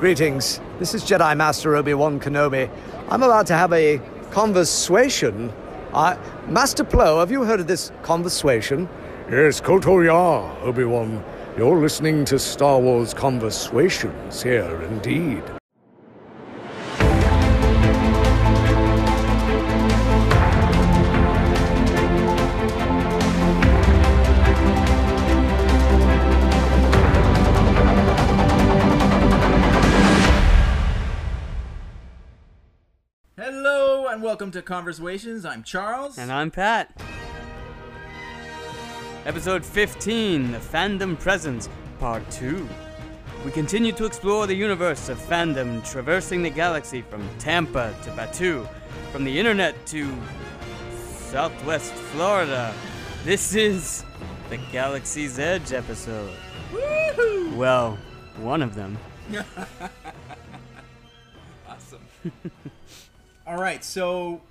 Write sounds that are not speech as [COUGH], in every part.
Greetings. This is Jedi Master Obi Wan Kenobi. I'm about to have a conversation. Master Plo, have you heard of this conversation? Yes, Koto Ya, Obi Wan. You're listening to Star Wars Conversations here, indeed. Welcome to Conversations. I'm Charles. And I'm Pat. Episode 15 The Fandom Presence, Part 2. We continue to explore the universe of fandom, traversing the galaxy from Tampa to Batuu, from the internet to Southwest Florida. This is the Galaxy's Edge episode. Woohoo! Well, one of them. [LAUGHS] Awesome. [LAUGHS] All right, so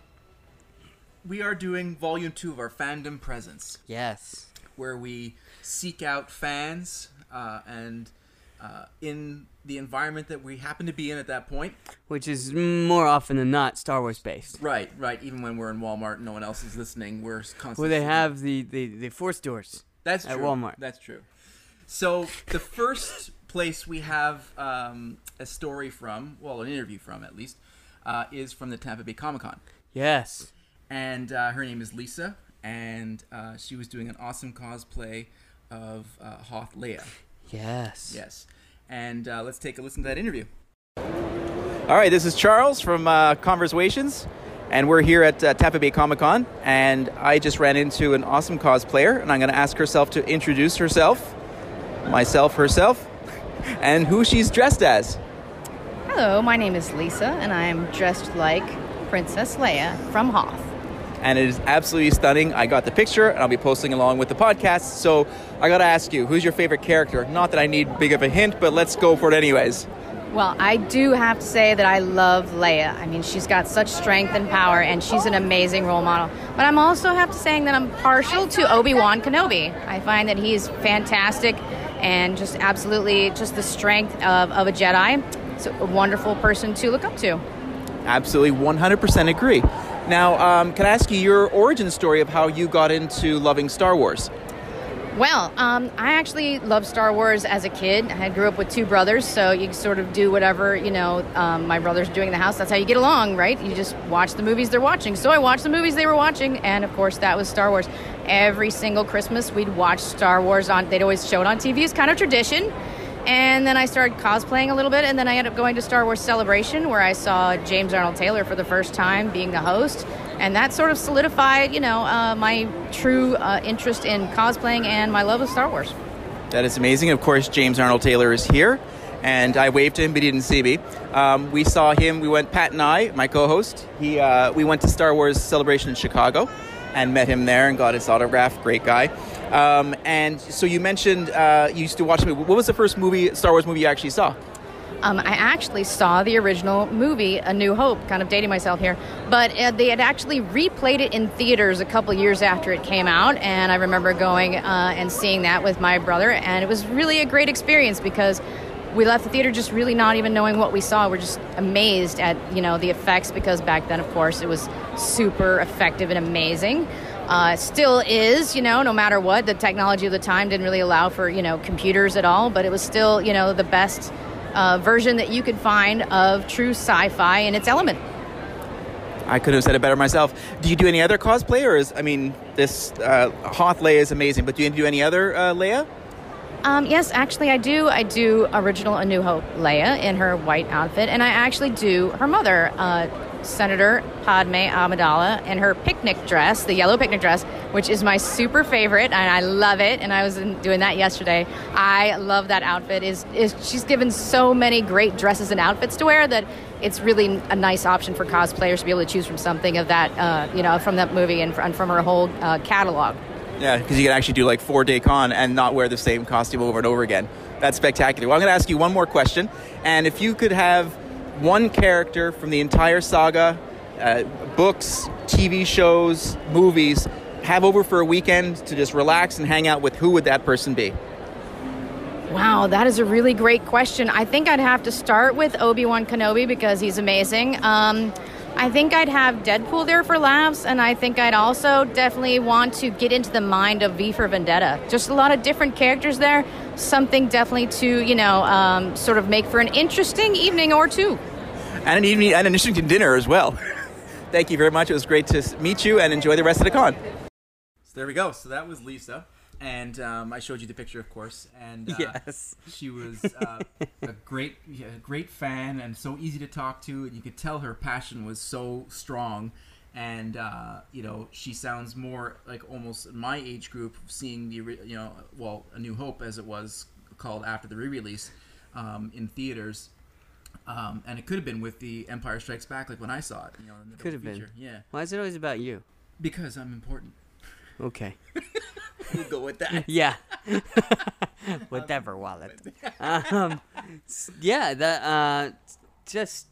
we are doing volume two of our fandom presence, Yes. where we seek out fans uh, and uh, in the environment that we happen to be in at that point. Which is more often than not Star Wars based. Right, right. Even when we're in Walmart and no one else is listening, we're constantly. Well, they have the, the, the Force doors. That's at true. Walmart. That's true. So the first place we have um, a story from, well, an interview from at least, uh, is from the Tampa Bay Comic Con, Yes. And uh, her name is Lisa, and uh, she was doing an awesome cosplay of uh, Hoth Leia. Yes. Yes, and uh, let's take a listen to that interview. All right, this is Charles from uh, Conversations, and we're here at uh, Tampa Bay Comic Con. And I just ran into an awesome cosplayer, and I'm going to ask herself to introduce herself, myself, herself, [LAUGHS] and who she's dressed as. Hello, my name is Lisa, and I am dressed like Princess Leia from Hoth. And it is absolutely stunning. I got the picture, and I'll be posting along with the podcast. So I got to ask you, who's your favorite character? Not that I need big of a hint, but let's go for it anyways. Well, I do have to say that I love Leia. I mean, she's got such strength and power, and she's an amazing role model. But I'm also have to say that I'm partial to Obi Wan Kenobi. I find that he's fantastic, and just absolutely just the strength of, of a Jedi. It's a wonderful person to look up to. Absolutely, 100% agree. Now, um, can I ask you your origin story of how you got into loving Star Wars? Well, um, I actually loved Star Wars as a kid. I grew up with two brothers, so you sort of do whatever you know um, my brothers doing in the house. That's how you get along, right? You just watch the movies they're watching. So I watched the movies they were watching, and of course that was Star Wars. Every single Christmas, we'd watch Star Wars on. They'd always show it on TV. It's kind of tradition. And then I started cosplaying a little bit, and then I ended up going to Star Wars Celebration, where I saw James Arnold Taylor for the first time being the host, and that sort of solidified, you know, uh, my true uh, interest in cosplaying and my love of Star Wars. That is amazing. Of course, James Arnold Taylor is here, and I waved to him, but he didn't see me. Um, we saw him. We went. Pat and I, my co-host, he. Uh, we went to Star Wars Celebration in Chicago, and met him there and got his autograph. Great guy. Um, and so you mentioned uh, you used to watch movie. What was the first movie, Star Wars movie you actually saw? Um, I actually saw the original movie, A New Hope, kind of dating myself here, but uh, they had actually replayed it in theaters a couple years after it came out, and I remember going uh, and seeing that with my brother, and it was really a great experience because we left the theater just really not even knowing what we saw. We're just amazed at you know the effects because back then, of course, it was super effective and amazing. Uh, still is, you know, no matter what. The technology of the time didn't really allow for you know computers at all, but it was still you know the best uh, version that you could find of true sci-fi in its element. I could have said it better myself. Do you do any other cosplay, or is I mean, this uh, Hoth Leia is amazing, but do you do any other uh, Leia? Um, yes, actually, I do. I do original A New Hope Leia in her white outfit, and I actually do her mother, uh, Senator Padme Amidala, in her picnic dress, the yellow picnic dress, which is my super favorite, and I love it. And I was doing that yesterday. I love that outfit. is is She's given so many great dresses and outfits to wear that it's really a nice option for cosplayers to be able to choose from something of that, uh, you know, from that movie and, from her whole uh, catalog. Yeah, because you can actually do like four day con and not wear the same costume over and over again. That's spectacular. Well, I'm going to ask you one more question, and if you could have one character from the entire saga, uh, books, TV shows, movies, have over for a weekend to just relax and hang out with, who would that person be? Wow, that is a really great question. I think I'd have to start with Obi Wan Kenobi because he's amazing. Um, I think I'd have Deadpool there for laughs, and I think I'd also definitely want to get into the mind of V for Vendetta. Just a lot of different characters there. Something definitely to, you know, um, sort of make for an interesting evening or two. And an evening and an interesting dinner as well. [LAUGHS] Thank you very much. It was great to meet you and enjoy the rest of the con. So there we go. So that was Lisa. And um, I showed you the picture, of course. And uh, Yes. she was uh, a great, yeah, great fan, and so easy to talk to. And you could tell her passion was so strong. And uh, you know, she sounds more like almost my age group, seeing the you know, well, A New Hope as it was called after the re-release um, in theaters. Um, and it could have been with the Empire Strikes Back, like when I saw it. You know, in the Could have double been. Yeah, Why is it always about you? because I'm important. Okay. [LAUGHS] We'll go with that. Yeah. [LAUGHS] Whatever, wallet. [LAUGHS] Um, yeah, that uh, just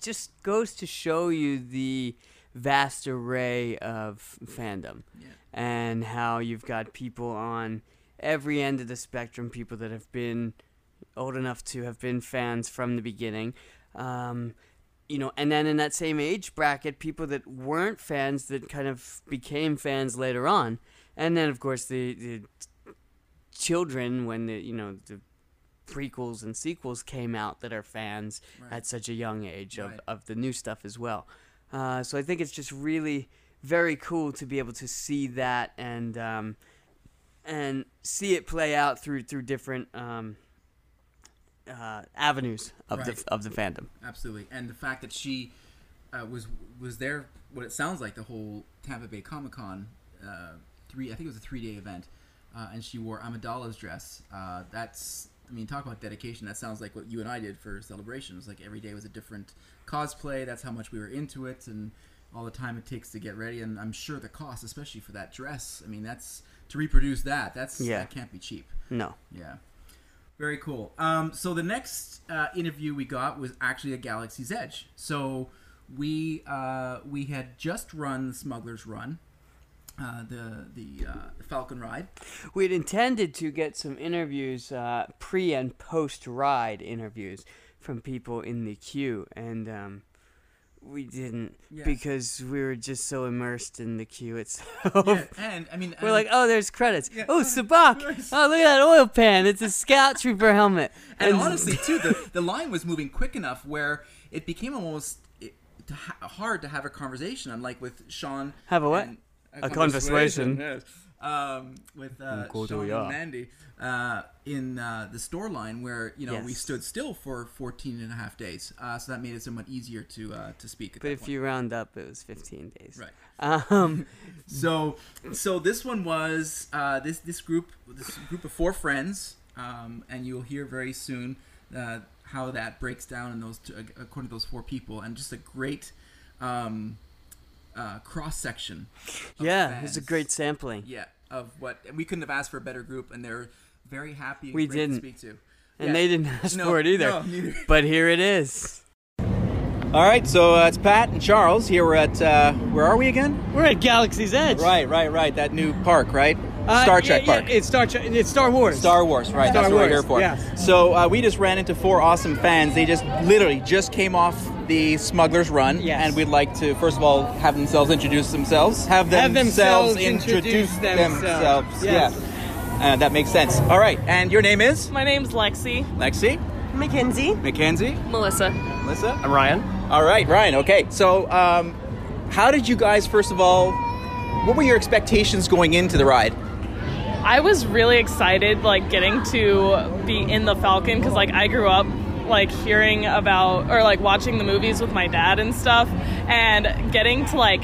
just goes to show you the vast array of fandom Yeah. and how you've got people on every end of the spectrum, people that have been old enough to have been fans from the beginning. Um, you know, and then in that same age bracket, people that weren't fans that kind of became fans later on, and then of course the the children when the you know the prequels and sequels came out that are fans Right. at such a young age of, Right. of the new stuff as well. Uh, so I think it's just really very cool to be able to see that and um, and see it play out through through different um, uh, avenues of Right. the of the fandom. Absolutely, and the fact that she uh, was was there, what it sounds like the whole Tampa Bay Comic Con uh, three, I think it was a three day event, uh, and she wore Amidala's dress. Uh, that's, I mean, talk about dedication. That sounds like what you and I did for Celebration. It was like every day was a different cosplay. That's how much we were into it, and all the time it takes to get ready. And I'm sure the cost, especially for that dress. I mean, that's to reproduce that. That's Yeah. that can't be cheap. No. Yeah. Very cool. Um, so the next uh, interview we got was actually at Galaxy's Edge. So we uh, we had just run the Smuggler's Run, uh, the the uh, Falcon Ride. We had intended to get some interviews, uh, pre and post ride interviews from people in the queue, and um, we didn't Yes. because we were just so immersed in the queue itself. Yeah, and I mean, [LAUGHS] We're and- like, oh, there's credits. Yeah. Oh, Sabacc. [LAUGHS] Oh, look at that oil pan. It's a Scout Trooper helmet. and honestly, [LAUGHS] too, the the line was moving quick enough where it became almost it, hard to have a conversation. Unlike with Sean. Have a what? and- uh, A conversation. yes. Um, with uh, Sean and Mandy uh, in uh, the store line where you know we stood still for 14 and a half days, uh, so that made it somewhat easier to uh, to speak. At But that if point. you round up, it was 15 days. right. Um, [LAUGHS] So, so this one was uh, this this group this group of four friends, um, and you'll hear very soon uh, how that breaks down in those two, according to those four people, and just a great um, uh, cross section. yeah, it was a great sampling. yeah of what and we couldn't have asked for a better group, and they're very happy. We great didn't. to speak to, And Yeah. they didn't [LAUGHS] ask No, for it either. no, neither. [LAUGHS] But here it is. All right, so uh, it's Pat and Charles here. We're at uh, where are we again? We're at Galaxy's Edge. Right, right, right. That new park, right? Uh, Star Trek yeah, park. it's Star Trek. It's Star Wars. Star Wars, right? Star that's what we're here for. yes. So uh, we just ran into four awesome fans. They just literally just came off the Smuggler's Run, Yes. and we'd like to first of all have themselves introduce themselves. Have Have themselves, themselves introduce introduce themselves. themselves. Yes. Yeah. Uh, that makes sense. All right, and your name is My name's Lexi. Lexi, Mackenzie. Mackenzie, Melissa. Melissa. I'm Ryan. All right, Ryan. Okay, so um, how did you guys first of all? What were your expectations going into the ride? I was really excited, like getting to be in the Falcon because, like, I grew up like hearing about or like watching the movies with my dad and stuff, and getting to like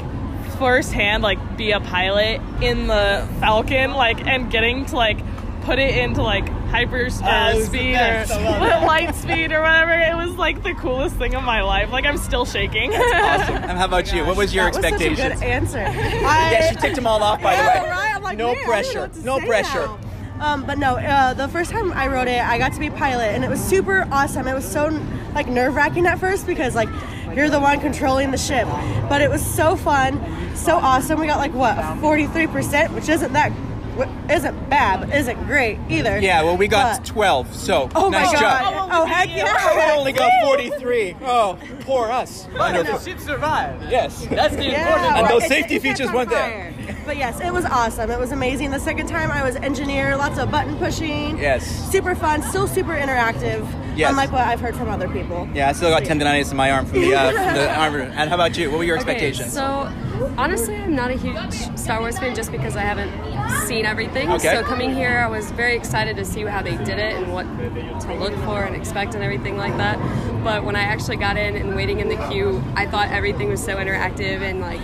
firsthand like be a pilot in the Falcon, like, and getting to like put it into like hyper uh, it speed or I love it. [LAUGHS] light speed or whatever. It was like the coolest thing of my life. Like, I'm still shaking. [LAUGHS] Awesome. And how about you? What was your That was such a good answer. [LAUGHS] yeah, she ticked them all off, by the way. Right? I'm like, no man, pressure. know what to No pressure. now. Um, but no, uh, the first time I wrote it, I got to be pilot, and it was super awesome. It was so like nerve wracking at first because like you're the one controlling the ship, but it was so fun, so awesome. We got like what 43 percent, which isn't that isn't bad, but isn't great either. Yeah, well, we got But- 12, so Oh nice my job. god! Oh, oh heck We yeah! only got 43. Oh, poor us. But the ship survived. Yes. That's the Yeah, important And those it- safety it catch features on weren't there. But yes, it was awesome. It was amazing. The second time I was engineer, lots of button pushing. Yes. Super fun, still super interactive. Yes. Unlike what I've heard from other people. Yeah, I still got tendonitis in my arm from the, uh, from the [LAUGHS] armor. And how about you? What were your expectations? Okay, so honestly, I'm not a huge Star Wars fan just because I haven't seen everything. Okay. So coming here, I was very excited to see how they did it and what to look for and expect and everything like that. But when I actually got in and waiting in the queue, I thought everything was so interactive and like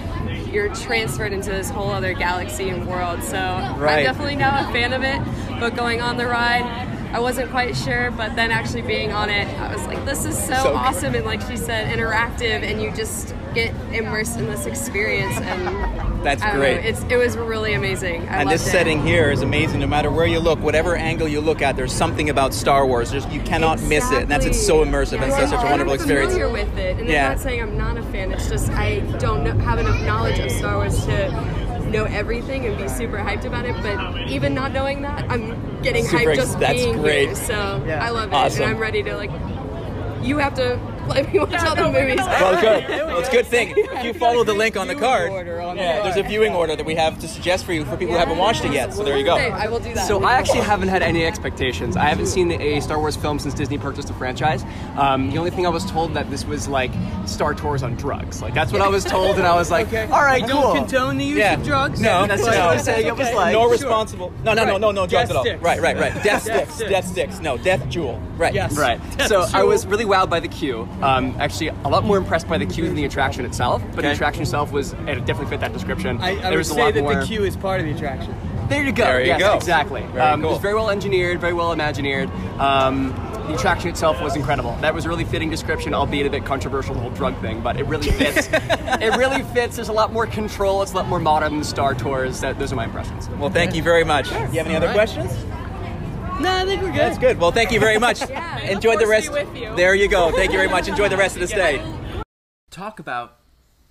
you're transferred into this whole other galaxy and world. So Right. I'm definitely now a fan of it. But going on the ride, I wasn't quite sure, but then actually being on it, I was like, this is so, So- awesome and like she said, interactive, and you just get immersed in this experience. And That's great. Know, it's it was really amazing. I and this it. setting here is amazing. No matter where you look, whatever angle you look at, there's something about Star Wars. There's, you cannot miss it, and that's it's so immersive and Yeah, so such a and wonderful I'm experience. familiar with it, and Yeah. I'm not saying I'm not a fan. It's just I don't know, have enough knowledge of Star Wars to know everything and be super hyped about it. But even not knowing that, I'm getting Super hyped ex- just that's being great. here. So Yeah. I love it, Awesome. and I'm ready to like. You have to let me watch all the movies. Well, good. [LAUGHS] Well, it's a good thing. [LAUGHS] If you follow the link on the card, on the yeah, card. there's a viewing order that we have to suggest for you for people who haven't watched it yet. So there you go. Okay, I will do that. So I actually haven't had any expectations. I haven't seen a Star Wars film since Disney purchased the franchise. Um, the only thing I was told that this was like Star Tours on drugs. Like that's what I was told, and I was like, okay. all right, Don't cool. condone the use Yeah. of drugs. No, That's no. what I'm saying. It was like no responsible. No, no, no, no, no drugs at all. sticks. Right, right, right. Death Death sticks. sticks. Death sticks. No, death jewel. Right. Yes. Right. So I was really wowed by the queue. Um, actually, a lot more impressed by the queue than the attraction itself. But the attraction itself was it definitely fit that description. I, I there would was a say lot that more. the queue is part of the attraction. There you go. There you yes, go. Exactly. Very um, It was very well engineered, very well imagineered. Um, the attraction itself was incredible. That was a really fitting description, albeit a bit controversial, the whole drug thing, but it really fits. [LAUGHS] it really fits. There's a lot more control. It's a lot more modern than Star Tours. That, those are my impressions. Well, thank you very much. Do you have any other All right. questions? No, I think we're good. That's good. Well, thank you very much. [LAUGHS] Yeah, Enjoy the rest. to be with you. There you go. Thank you very much. Enjoy the rest of the stay. talk about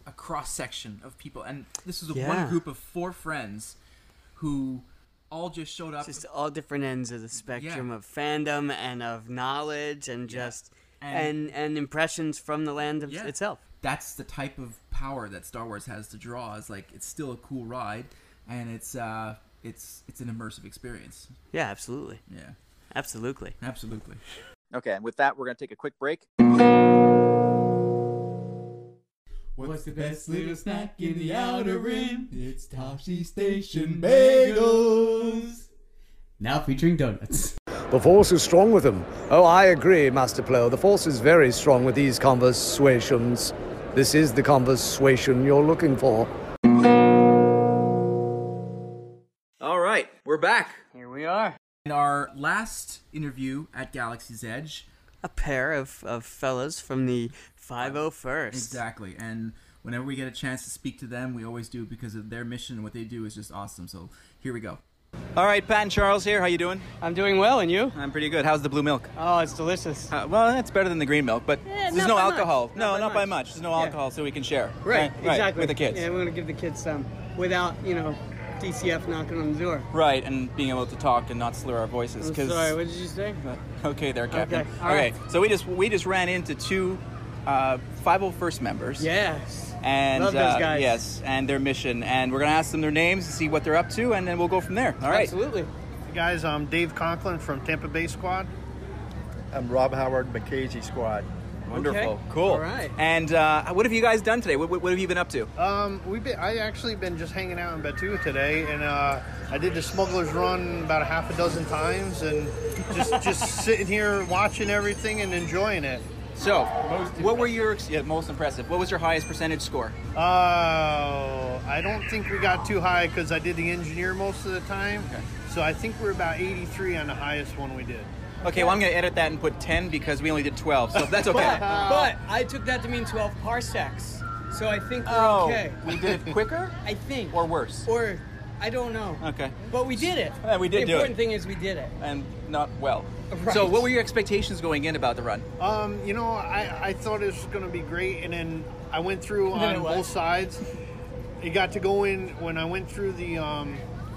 a cross section of people, and this is Yeah. one group of four friends who all just showed up. Just all different ends of the spectrum Yeah. of fandom and of knowledge and Yeah. just And- and and impressions from the land of Yeah. itself. That's the type of power that Star Wars has to draw. Is like it's still a cool ride, and it's uh, it's it's an immersive experience. Yeah, absolutely, Yeah, absolutely. absolutely. Okay, and with that, we're going to take a quick break. What's the best little snack in the outer rim? It's Tosche Station Bagels. Now featuring donuts. The force is strong with them. Oh, I agree, Master Plo. The force is very strong with these conversations. This is the conversation you're looking for. Back. Here we are. In our last interview at Galaxy's Edge, A pair of, of fellas from the 501st. exactly, and whenever we get a chance to speak to them, we always do because of their mission and what they do is just awesome. So here we go. All right, Pat and Charles here. How you doing? I'm doing well, and you? I'm pretty good. How's the blue milk? Oh, it's delicious. Uh, well, it's better than the green milk, but there's no by much. alcohol. Not No, by not by much. much. There's no Yeah. alcohol, so we can share. Right, exactly. With the kids. Yeah, we're gonna give the kids some without, you know, DCF knocking on the door. Right, and being able to talk and not slur our voices. I'm 'cause- sorry, what did you say? [LAUGHS] Okay, there, Captain. Okay, all right. so we just we just ran into two uh, 501st members. Yes. And Love those uh, guys. yes, and their mission, and we're gonna ask them their names and see what they're up to, and then we'll go from there. All right. Absolutely. Hey guys, I'm Dave Conklin from Tampa Bay Squad. I'm Rob Howard, McKazy Squad. Wonderful. Okay. Cool. All right. And uh, what have you guys done today? What, what, what have you been up to? Um, we've been, I actually been just hanging out in Batuu today, and uh, I did the Smuggler's Run about a half a dozen times, and just [LAUGHS] just sitting here watching everything and enjoying it. So, what were your yeah, most impressive? What was your highest percentage score? Uh, I don't think we got too high because I did the engineer most of the time. So I think we're about 83 on the highest one we did. Okay, well I'm gonna edit that and put 10 because we only did 12, so that's okay. But, [LAUGHS] [LAUGHS] but I took that to mean 12 parsecs. So I think we're Oh, okay. we did it quicker [LAUGHS] I think. or worse? Or, I don't know. Okay. But we did it. Yeah, we did The do it. important thing is we did it. And not well. Right. So, what were your expectations going in about the run? Um, you know, I, I thought it was going to be great, and then I went through on both sides. It got to go in when I went through the, um,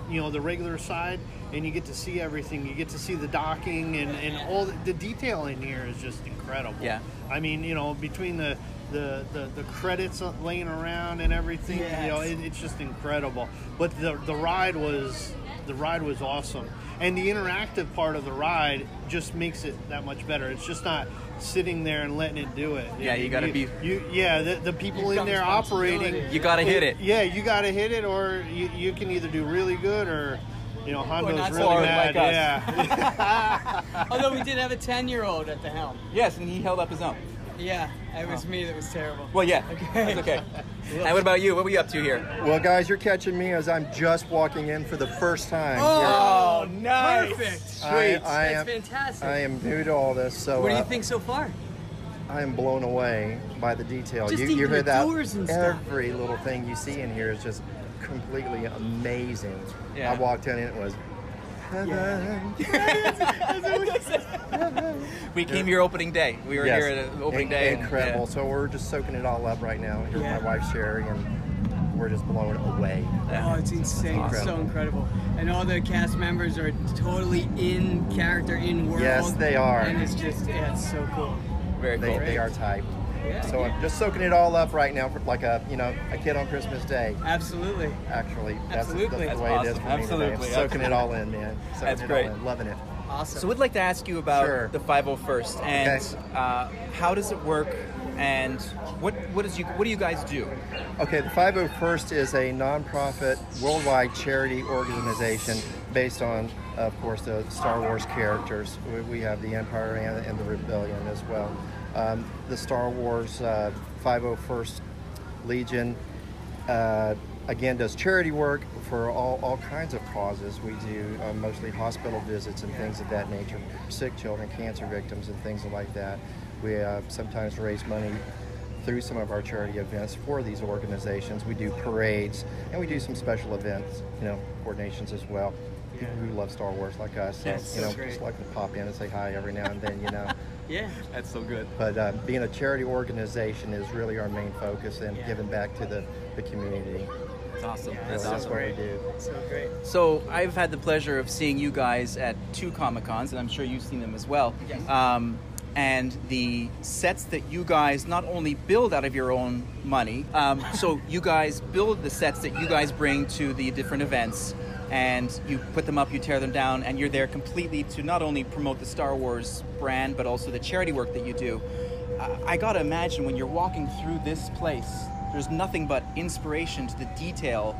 you know the regular side, and you get to see everything. You get to see the docking and and all the, the detail in here is just incredible. Yeah. I mean, you know, between the the, the, the credits laying around and everything, you know, it, it's just incredible. But the the ride was the ride was awesome, and the interactive part of the ride just makes it that much better. It's just not sitting there and letting it do it. Yeah, you gotta be- You, yeah, the, the people in there operating. You gotta hit it. Yeah, you got to hit it, or you, you can either do really good or. You know, Honda's not so really good bad. like us. yeah. [LAUGHS] [LAUGHS] Although we did have a 10 year old at the helm. Yes, and he held up his own. Yeah, it was Oh. me that was terrible. Well, yeah, Okay. that's okay. [LAUGHS] and what about you? What were you up to here? Well, guys, you're catching me as I'm just walking in for the first time. Oh, here. nice. Perfect. I, I That's am, fantastic. I am new to all this, so what do you uh, think so far? I am blown away by the detail. Just you even you hear that? doors and stuff. Every little thing you see in here is just completely amazing. Yeah. I walked in and it was heaven. [LAUGHS] We came here opening day. We were Yes. here at opening In- day. and- Incredible. yeah. So we're just soaking it all up right now. Here Yeah. with my wife Sherry, and we're just blown away. Oh, it's insane. It's so incredible. And all the cast members are totally in character, in world. Yes, they are. And it's just, yeah, it's so cool. Very They, cool. they are tight. Yeah. So I'm just soaking it all up right now, for like a you know a kid on Christmas Day. Absolutely. Actually, that's, Absolutely. that's the That's way it is awesome. for me. today. Absolutely. I'm soaking it all in, man. Soaking That's it great. All in. Loving it. Awesome. So we'd like to ask you about Sure. the 501st and uh, how does it work and what what is you what do you guys do? Okay, the 501st is a nonprofit worldwide charity organization based on, of course, the Star Wars characters. We, we have the Empire and, and the Rebellion as well. Um, the Star Wars uh, 501st Legion, uh, again, does charity work for all, all kinds of causes. We do uh, mostly hospital visits and things of that nature, sick children, cancer victims, and things like that. We uh, sometimes raise money through some of our charity events for these organizations. We do parades and we do some special events, you know, coordinations as well. People who love Star Wars like us, so, you know, great. just like to pop in and say hi every now and then, you know. Yeah. That's so good. But uh, being a charity organization is really our main focus and giving back to the, the community. That's awesome. Really, That's that's awesome. what we do. So great. So I've had the pleasure of seeing you guys at two Comic Cons, and I'm sure you've seen them as well. Yes. Um, and the sets that you guys not only build out of your own money, um, so you guys build the sets that you guys bring to the different events, and you put them up, you tear them down, and you're there completely to not only promote the Star Wars brand, but also the charity work that you do. I, gotta imagine when you're walking through this place, there's nothing but inspiration to the detail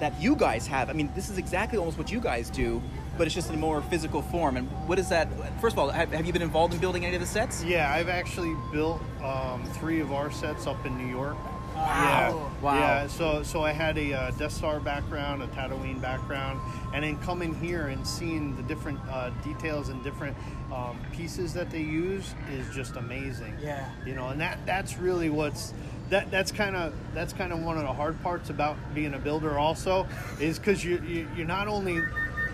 that you guys have. I mean, this is exactly almost what you guys do, but it's just in a more physical form. And what is that? First of all, have, have you been involved in building any of the sets? Yeah, I've actually built um, three of our sets up in New York. Wow. Yeah, Wow. Yeah, so so I had a uh, Death Star background, a Tatooine background, and then coming here and seeing the different uh, details and different um, pieces that they use is just amazing. Yeah. You know, and that that's really what's that that's kind of that's kind of one of the hard parts about being a builder also is because you, you you're not only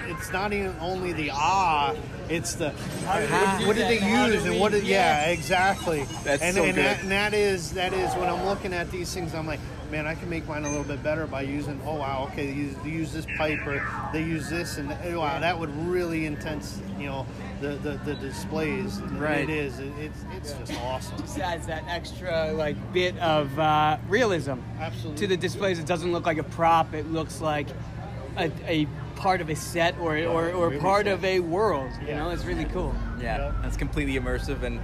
it's not even only the ah it's the How what, what did that they use and what did yeah yeah. exactly That's and, so and, good. That, and that is that is when I'm looking at these things I'm like man I can make mine a little bit better by using oh wow okay they use, they use this pipe or they use this and oh, wow that would really intense you know the the, the displays Right. it is it, it's it's just awesome Just adds that extra like bit of uh, realism Absolutely. to the displays. It doesn't look like a prop. It looks like a, a part of a set or or, or part set. of a world. You Yeah. know, it's really cool. Yeah, that's completely immersive. And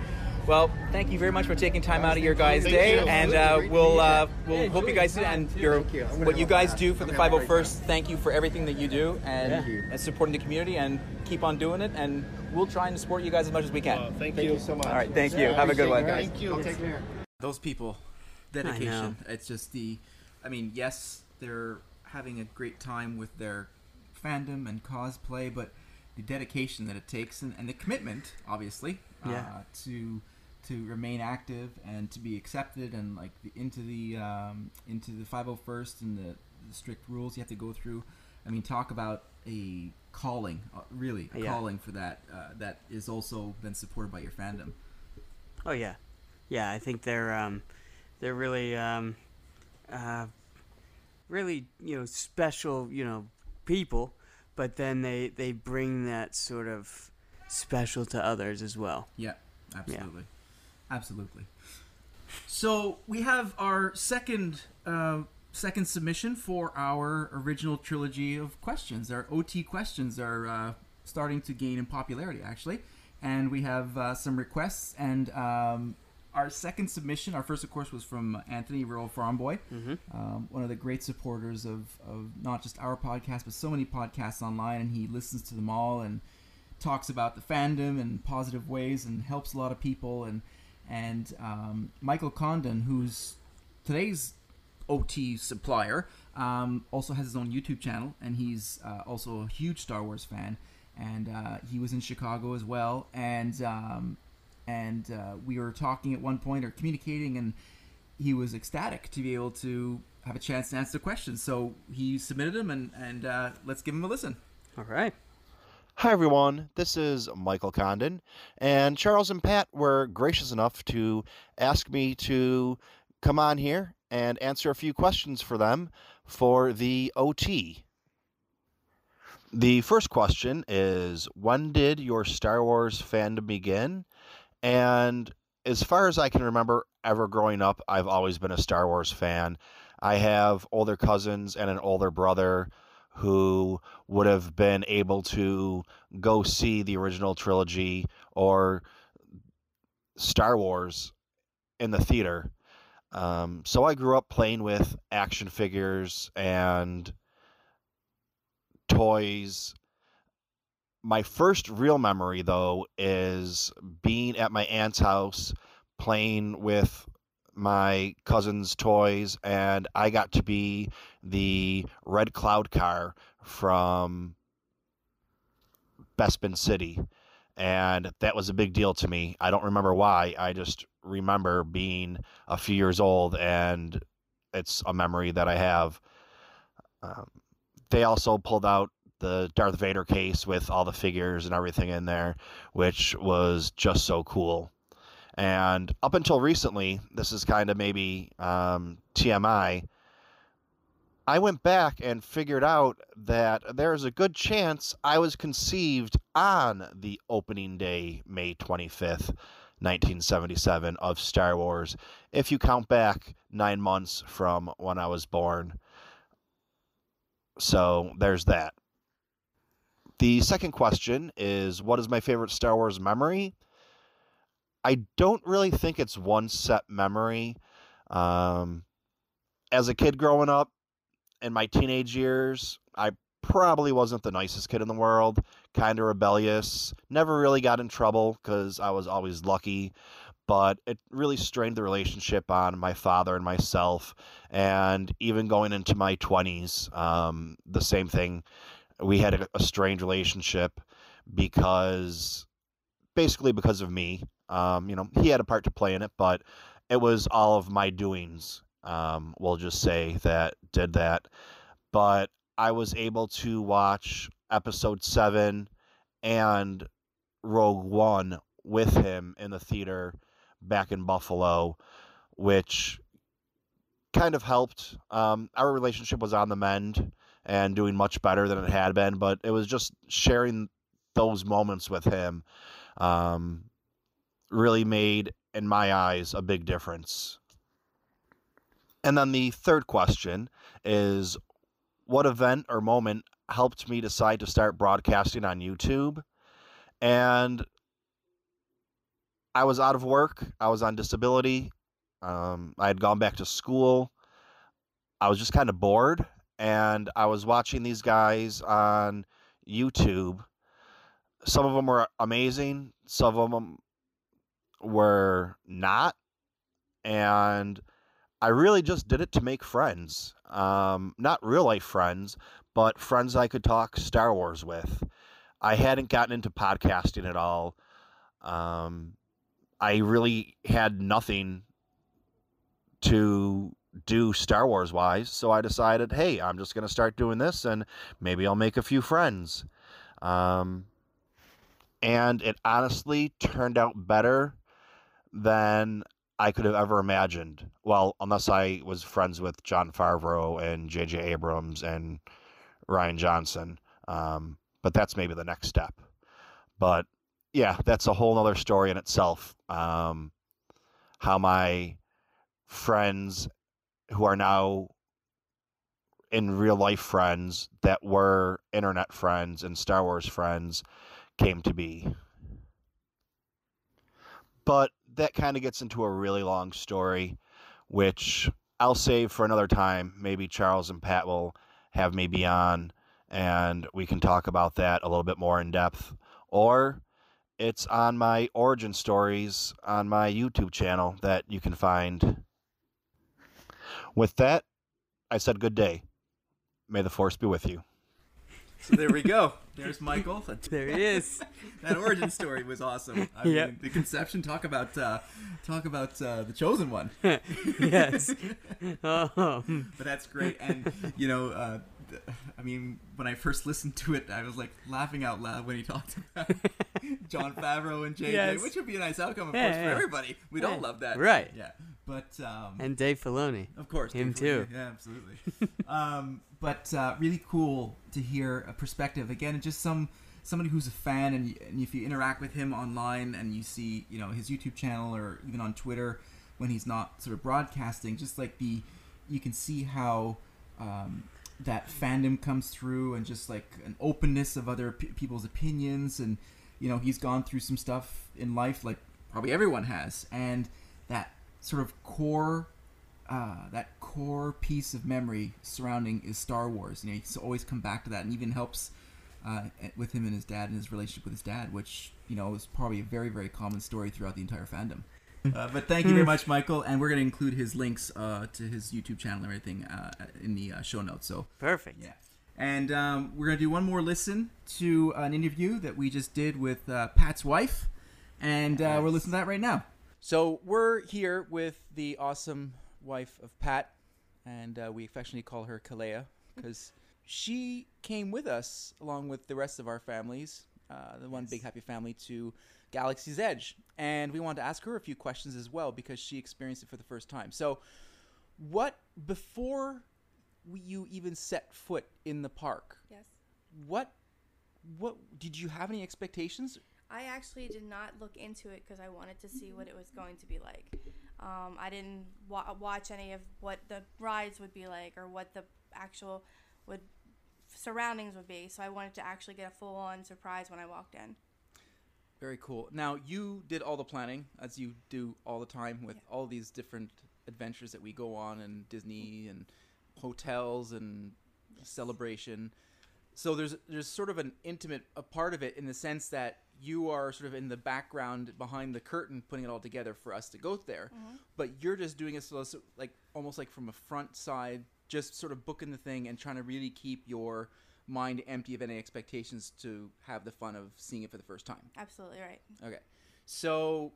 well, thank you very much for taking time out of your guys' Thank day. you. And uh, we'll uh, we'll hope you guys and your what you guys do for the 501st. Thank you for everything that you do and, Thank you. and supporting the community. And keep on doing it. And we'll try and support you guys as much as we can. Uh, thank, Thank you you so much. All right, thank you. Have a good one. Guys. Thank you. Take care. those people dedication it's just the i mean yes they're having a great time with their fandom and cosplay but the dedication that it takes and, and the commitment obviously Yeah. uh, to to remain active and to be accepted and like the, into the um, into the 501st and the, the strict rules you have to go through i mean talk about a calling uh, really a Yeah. calling for that uh, that is also then supported by your fandom Oh yeah, yeah. I think they're um, they're really um, uh, really you know special you know people. but then they they bring that sort of special to others as well. Yeah, absolutely, absolutely. So we have our second uh, second submission for our original trilogy of questions. Our OT questions are uh, starting to gain in popularity, actually, and we have uh, some requests. And um, our second submission, our first, of course, was from Anthony Rural Farm Boy, um, one of the great supporters of, of not just our podcast, but so many podcasts online, and he listens to them all and talks about the fandom in positive ways and helps a lot of people. And and um, Michael Condon, who's today's OT supplier, um, also has his own YouTube channel, and he's uh, also a huge Star Wars fan. And uh, he was in Chicago as well, and um, and uh, we were talking at one point or communicating, and he was ecstatic to be able to have a chance to answer questions. So he submitted them, and and uh, let's give him a listen. All right. Hi, everyone. This is Michael Condon, and Charles and Pat were gracious enough to ask me to come on here and answer a few questions for them for the OT. The first question is When did your Star Wars fandom begin? And as far as I can remember, ever growing up, I've always been a Star Wars fan. I have older cousins and an older brother who would have been able to go see the original trilogy or Star Wars in the theater. Um, so I grew up playing with action figures and toys. My first real memory, though, is being at my aunt's house playing with my cousin's toys, and I got to be the red cloud car from Bespin City. And that was a big deal to me. I don't remember why. I just remember being a few years old, and it's a memory that I have. Um, they also pulled out the Darth Vader case with all the figures and everything in there, which was just so cool. And up until recently, this is kind of maybe um, TMI. I went back and figured out that there's a good chance I was conceived on the opening day, May 25th, 1977, of Star Wars, if you count back nine months from when I was born. So there's that. The second question is What is my favorite Star Wars memory? I don't really think it's one set memory. Um, as a kid growing up, in my teenage years, I probably wasn't the nicest kid in the world, kind of rebellious, never really got in trouble because I was always lucky, but it really strained the relationship on my father and myself. And even going into my 20s, um, the same thing. We had a, a strained relationship because basically because of me. Um, you know, he had a part to play in it, but it was all of my doings um, we'll just say that did that. But I was able to watch episode seven and Rogue One with him in the theater back in Buffalo, which kind of helped. Um, our relationship was on the mend and doing much better than it had been, but it was just sharing those moments with him um, really made, in my eyes, a big difference. And then the third question is what event or moment helped me decide to start broadcasting on YouTube? And I was out of work, I was on disability, um, I had gone back to school. I was just kind of bored, and I was watching these guys on YouTube. Some of them were amazing, some of them were not. And I really just did it to make friends. Um, not real life friends, but friends I could talk Star Wars with. I hadn't gotten into podcasting at all. Um, I really had nothing to do Star Wars wise, so I decided, hey, I'm just going to start doing this and maybe I'll make a few friends. Um, and it honestly turned out better than I could have ever imagined. Well, unless I was friends with Jon Favreau and J.J. Abrams and Rian Johnson. Um, but that's maybe the next step. But yeah, that's a whole other story in itself. Um, how my friends who are now in real life friends that were internet friends and Star Wars friends came to be. But that kind of gets into a really long story, which I'll save for another time. Maybe Charles and Pat will have me be on and we can talk about that a little bit more in depth. Or it's on my origin stories on my YouTube channel that you can find. With that, I said good day. May the force be with you. So there we go. There's Michael. [LAUGHS] There he is. [LAUGHS] that origin story was awesome. I Yep. mean, the conception. Talk about uh, talk about uh, the chosen one. [LAUGHS] Yes. Um. but that's great. And you know, uh, I mean, when I first listened to it, I was like laughing out loud when he talked about Jon Favreau and JJ, Yes. which would be a nice outcome, of Yeah, course, for everybody. We'd all love that, Right. Yeah. But um, And Dave Filoni. Of course, Him Dave too. Filoni. Yeah, absolutely. [LAUGHS] um, but uh, really cool to hear a perspective again, just some somebody who's a fan, and, and if you interact with him online and you see, you know, his YouTube channel or even on Twitter when he's not sort of broadcasting, just like the you can see how um, that fandom comes through and just like an openness of other p- people's opinions and you know he's gone through some stuff in life like probably everyone has and sort of core uh, that core piece of memory surrounding is Star Wars. You know, he's always come back to that, and even helps uh, with him and his dad and his relationship with his dad, which you know is probably a very very common story throughout the entire fandom. Uh, but thank you very much, Michael, and we're going to include his links uh, to his YouTube channel and everything uh, in the uh, show notes. So Perfect. Yeah. And um, we're going to do one more listen to an interview that we just did with uh, Pat's wife, and uh, we're listening to that right now. So we're here with the awesome wife of Pat, and uh, we affectionately call her Kalea because she came with us along with the rest of our families, uh, the one big happy family, to Galaxy's Edge, and we wanted to ask her a few questions as well because she experienced it for the first time. So, what before you even set foot in the park? Yes. What what did you have any expectations? I actually did not look into it because I wanted to see what it was going to be like. Um, I didn't wa- watch any of what the rides would be like or what the actual would surroundings would be. So I wanted to actually get a full on surprise when I walked in. Very cool. Now you did all the planning, as you do all the time with all these different adventures that we go on, and Disney and hotels and celebration. So there's there's sort of an intimate a part of it in the sense that you are sort of in the background behind the curtain, putting it all together for us to go there. Mhm. But you're just doing it so, like almost like from a front side, just sort of booking the thing and trying to really keep your mind empty of any expectations to have the fun of seeing it for the first time. Absolutely right. Okay. So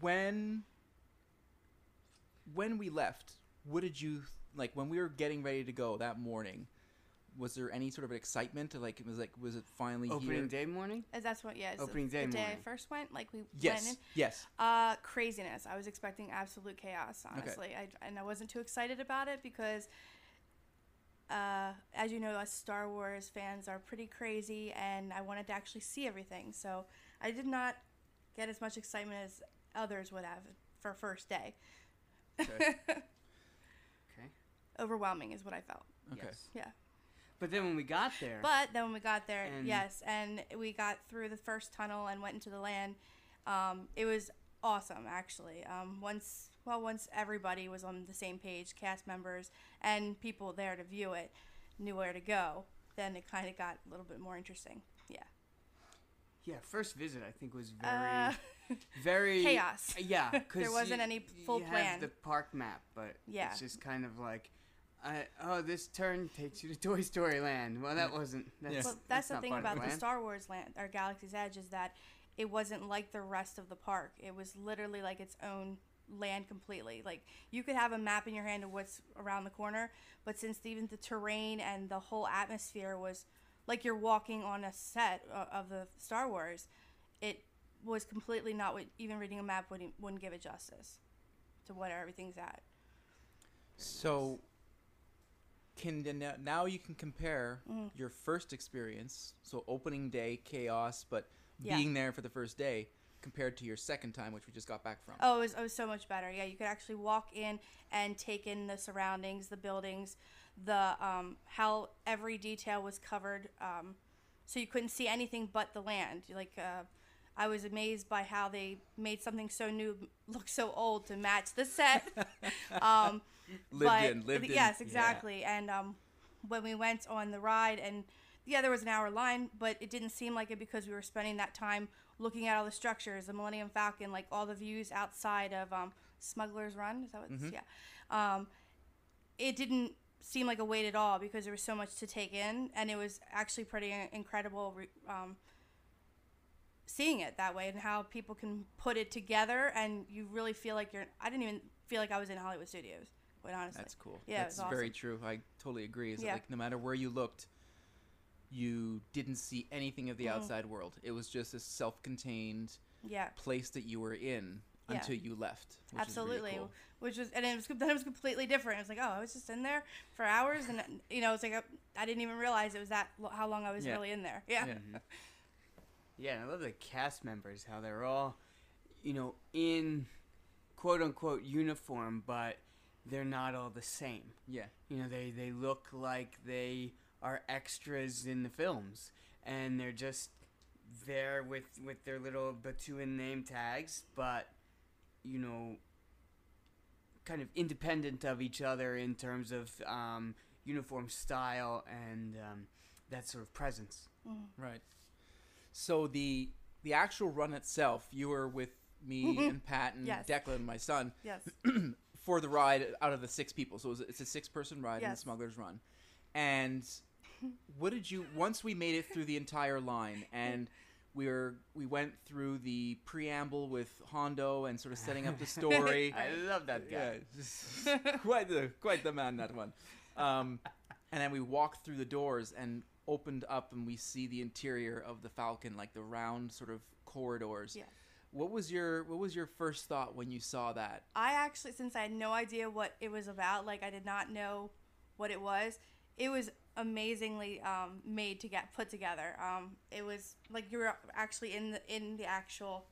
when when we left, what did you like when we were getting ready to go that morning? Was there any sort of excitement? Like it was like was it finally Opening here? day morning? As that's what, yeah. it's Opening the, day the day I morning. first went, like we Yes, went in. yes. Uh, craziness. I was expecting absolute chaos, honestly. I, and I wasn't too excited about it because, uh, as you know, us Star Wars fans are pretty crazy, and I wanted to actually see everything. So I did not get as much excitement as others would have for first day. Okay. [LAUGHS] Okay. Overwhelming is what I felt. Okay. Yes. Yeah. But then when we got there, But then when we got there, And- yes, and we got through the first tunnel and went into the land. Um, it was awesome, actually. Um, once, well, once everybody was on the same page, cast members and people there to view it, knew where to go. Then it kind of got a little bit more interesting. Yeah. yeah, first visit I think was very, Uh, [LAUGHS] very chaos. Yeah, [LAUGHS] There wasn't you- any full you plan. Have the park map, but Yeah. it's just kind of like, uh, oh, this turn takes you to [LAUGHS] Toy Story Land. Well, that wasn't. That's, well, that's, the thing about the plan. Star Wars land or Galaxy's Edge is that it wasn't like the rest of the park. It was literally like its own land completely. Like you could have a map in your hand of what's around the corner, but since even the terrain and the whole atmosphere was like you're walking on a set of the Star Wars, it was completely not what even reading a map wouldn't wouldn't give it justice to what everything's at. So can now you can compare Mhm. your first experience, so opening day chaos, but Yeah. being there for the first day, compared to your second time, which we just got back from. Oh, it was, it was so much better. Yeah, you could actually walk in and take in the surroundings, the buildings, the um, how every detail was covered. Um, so you couldn't see anything but the land. Like uh, I was amazed by how they made something so new look so old to match the set. [LAUGHS] um, Lived but- in, lived in, Yes, yeah. exactly. And um, when we went on the ride, and yeah, there was an hour line, but it didn't seem like it because we were spending that time looking at all the structures, the Millennium Falcon, like all the views outside of um, Smuggler's Run. Is that what? it's Mhm. Yeah. Um, it didn't seem like a wait at all because there was so much to take in, and it was actually pretty incredible. re- Um, seeing it that way and how people can put it together and you really feel like you're i didn't even feel like i was in hollywood studios quite honestly That's cool. yeah That's was very true. I totally agree. Is Yeah. like no matter where you looked, you didn't see anything of the Mhm. outside world. It was just a self-contained Yeah. place that you were in Yeah. until you left. Which absolutely cool. which was and it was then it was completely different it was like oh i was just in there for hours and you know it's like I, I didn't even realize it was that how long i was Yeah. really in there yeah [LAUGHS] Mhm. Yeah, and I love the cast members, how they're all, you know, in quote unquote uniform, but they're not all the same. Yeah. You know, they, they look like they are extras in the films, and they're just there with, with their little Batuuan name tags, but, you know, kind of independent of each other in terms of um, uniform style and um, that sort of presence. Right. So the the actual run itself, you were with me and Pat and Yes. Declan, my son. Yes. [CLEARS THROAT] for the ride out of the six people. So it was, it's a six person ride in the Smuggler's Run. And what did you once we made it through the entire line and we were we went through the preamble with Hondo and sort of setting up the [LAUGHS] story. I love that guy. Yeah, quite the quite the man that one. Um, and then we walked through the doors and opened up and we see the interior of the Falcon, like the round sort of corridors. Yeah. What was your what was your first thought when you saw that? I actually, since I had no idea what it was about, like I did not know what it was, it was amazingly um, made to get put together. Um, it was like you were actually in the in the actual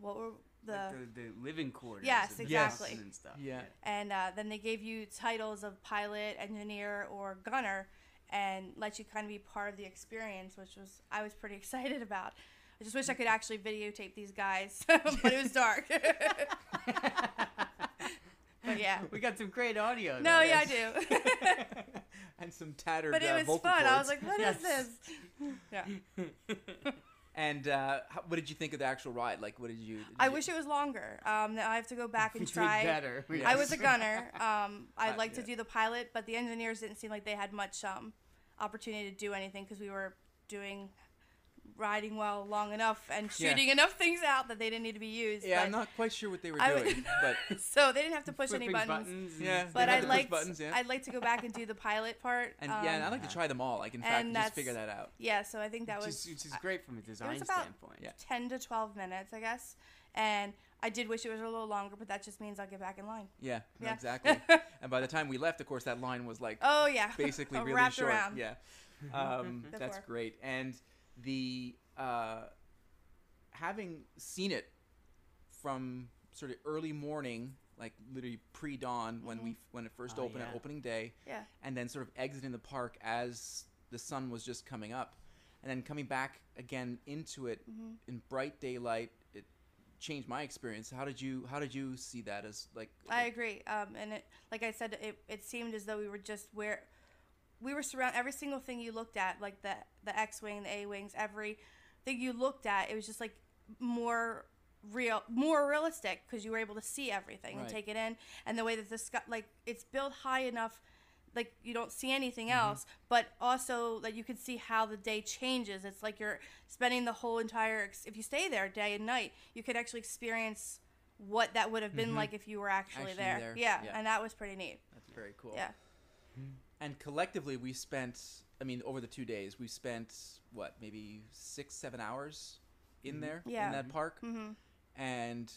what were the, Like the, the living quarters. Yes, of exactly. And stuff. Yeah. and uh, then they gave you titles of pilot, engineer, or gunner, and let you kind of be part of the experience, which was I was pretty [LAUGHS] excited about. I just wish I could actually videotape these guys, [LAUGHS] but it was dark. [LAUGHS] but yeah, We got some great audio. no, though. yeah, I do. and some tattered but it uh, was vocal fun. I was cords. like, "What is this?" Yeah. And uh, how, what did you think of the actual ride? Like, what did you? did I you- wish it was longer. Um, I have to go back and try. better, I was a gunner. Um, I'd Uh, like to do the pilot, but the engineers didn't seem like they had much um, opportunity to do anything because we were doing riding well long enough and Yeah. shooting enough things out that they didn't need to be used. Yeah, but I'm not quite sure what they were I would- doing, but [LAUGHS] so they didn't have to [LAUGHS] push any buttons. buttons Yeah, but I'd like buttons, yeah. I'd like to go back and do the pilot part. and yeah, and I'd um, like to try them all. Like, in fact, just figure that out. Yeah, so I think that Which was is- which is great from a it design was about standpoint. Yeah. 10 to 12 minutes, I guess. And I did wish it was a little longer, but that just means I'll get back in line. Yeah, no, Yeah. exactly. [LAUGHS] and by the time we left, of course, that line was like Oh, yeah. basically really short. around. Yeah, um, That's that's great. And the uh, having seen it from sort of early morning, like literally pre dawn when we Mhm. when it first Oh, opened yeah. at opening day, Yeah. and then sort of exiting the park as the sun was just coming up, and then coming back again into it Mhm. in bright daylight. It changed my experience. How did you How did you see that as like? I agree. Um, and it, like I said, it, it seemed as though we were just where we were surrounded. Every single thing you looked at, like the the X wing, the A wings, every thing you looked at, it was just like more real, more realistic because you were able to see everything and take it in. And the way that the sky, like it's built high enough. Like you don't see anything Mm-hmm. else, but also that you can see how the day changes. It's like you're spending the whole entire. ex- If you stay there day and night, you could actually experience what that would have been Mhm. like if you were actually, Actually there. there, Yeah, yeah. and that was pretty neat. That's very cool. Yeah. And collectively, we spent. I mean, over the two days, we spent what, maybe six, seven hours in Mhm. there Yeah. in that park, Mhm. and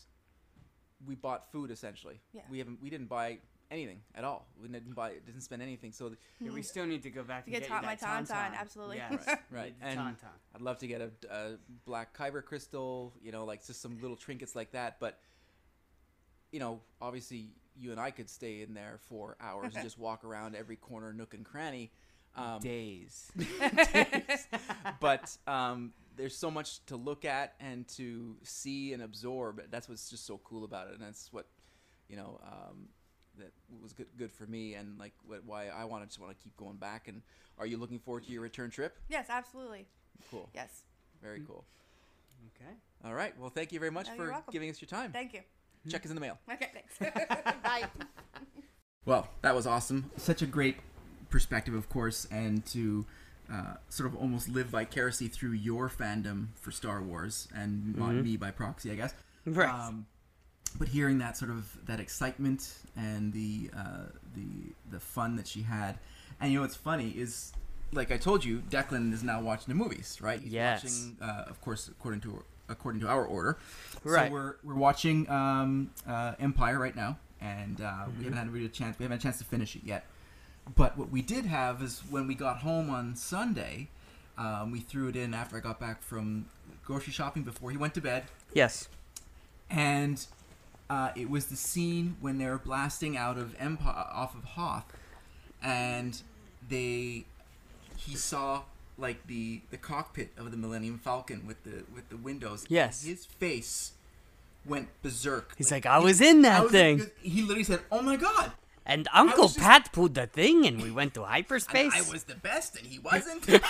we bought food essentially. Yeah. We haven't. We didn't buy anything at all. We didn't buy, didn't spend anything. So th- Yeah, we still need to go back To get get, you ta- my that tauntaun, absolutely. Yes, right, [LAUGHS] right. And tauntaun. I'd love to get a, a black kyber crystal. You know, like just some little trinkets like that. But you know, obviously, you and I could stay in there for hours and just walk around every corner, nook, and cranny. Um, Days. [LAUGHS] days. But um, there's so much to look at and to see and absorb. That's what's just so cool about it, and that's what you know um, that was good good for me, and like what, why I wanted to just want to keep going back. And are you looking forward to your return trip? Yes, absolutely. Cool. Yes. Very cool. Okay. All right. Well, thank you very much Oh, for giving us your time. Thank you. Check is in the mail. Okay, thanks. [LAUGHS] Bye. Well, that was awesome. Such a great perspective, of course, and to uh, sort of almost live vicariously through your fandom for Star Wars and not Mhm. me by proxy, I guess. Right. Um, but hearing that sort of that excitement and the uh, the the fun that she had, and you know what's funny is, like I told you, Declan is now watching the movies, right? He's Yes. Watching, uh, of course, according to according to our order. Right. So we're we're watching um, uh, Empire right now, and uh, Mhm. we haven't had a chance. We haven't had a chance to finish it yet. But what we did have is when we got home on Sunday, um, we threw it in after I got back from grocery shopping before he went to bed. Yes. And uh, it was the scene when they're blasting out of Empire off of Hoth, and they he saw like the the cockpit of the Millennium Falcon with the with the windows. Yes. his face went berserk. He's like, I was in that was- thing. He literally said, "Oh my god." And Uncle just- Pat pulled the thing, and we went to hyperspace. I was the best, and he wasn't. [LAUGHS] [LAUGHS]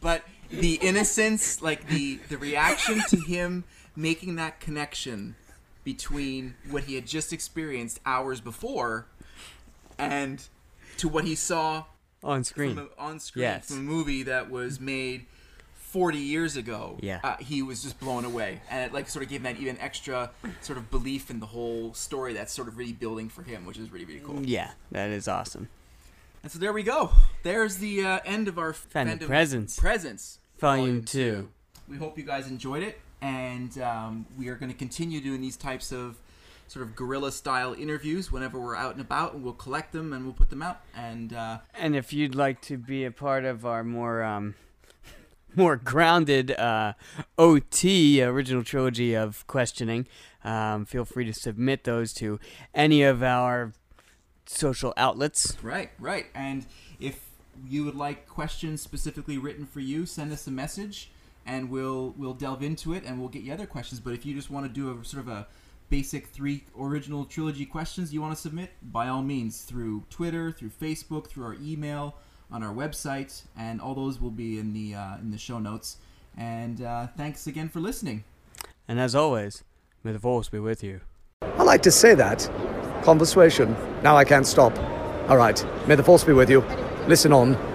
but the innocence, like the the reaction to him making that connection between what he had just experienced hours before and to what he saw on screen. from a, on screen Yes. from a movie that was made 40 years ago Yeah. uh, he was just blown away and it like sort of gave him that even extra sort of belief in the whole story that's sort of really building for him which is really really cool Yeah, that is awesome. and so there we go there's the uh, end of our Fandom Presents. presents Volume two. we hope you guys enjoyed it and um, we are going to continue doing these types of sort of guerrilla style interviews whenever we're out and about and we'll collect them and we'll put them out and uh, And if you'd like to be a part of our more um, [LAUGHS] more grounded uh, OT original trilogy of questioning, um, feel free to submit those to any of our social outlets. Right, right. And if you would like questions specifically written for you, send us a message and we'll we'll delve into it and we'll get you other questions. But if you just want to do a sort of a basic three original trilogy questions you want to submit, by all means through Twitter, through Facebook, through our email, on our website, and all those will be in the uh, in the show notes. And uh, thanks again for listening. And as always, may the force be with you. I like to say that. Conversation. Now I can't stop. All right. May the force be with you. Listen on.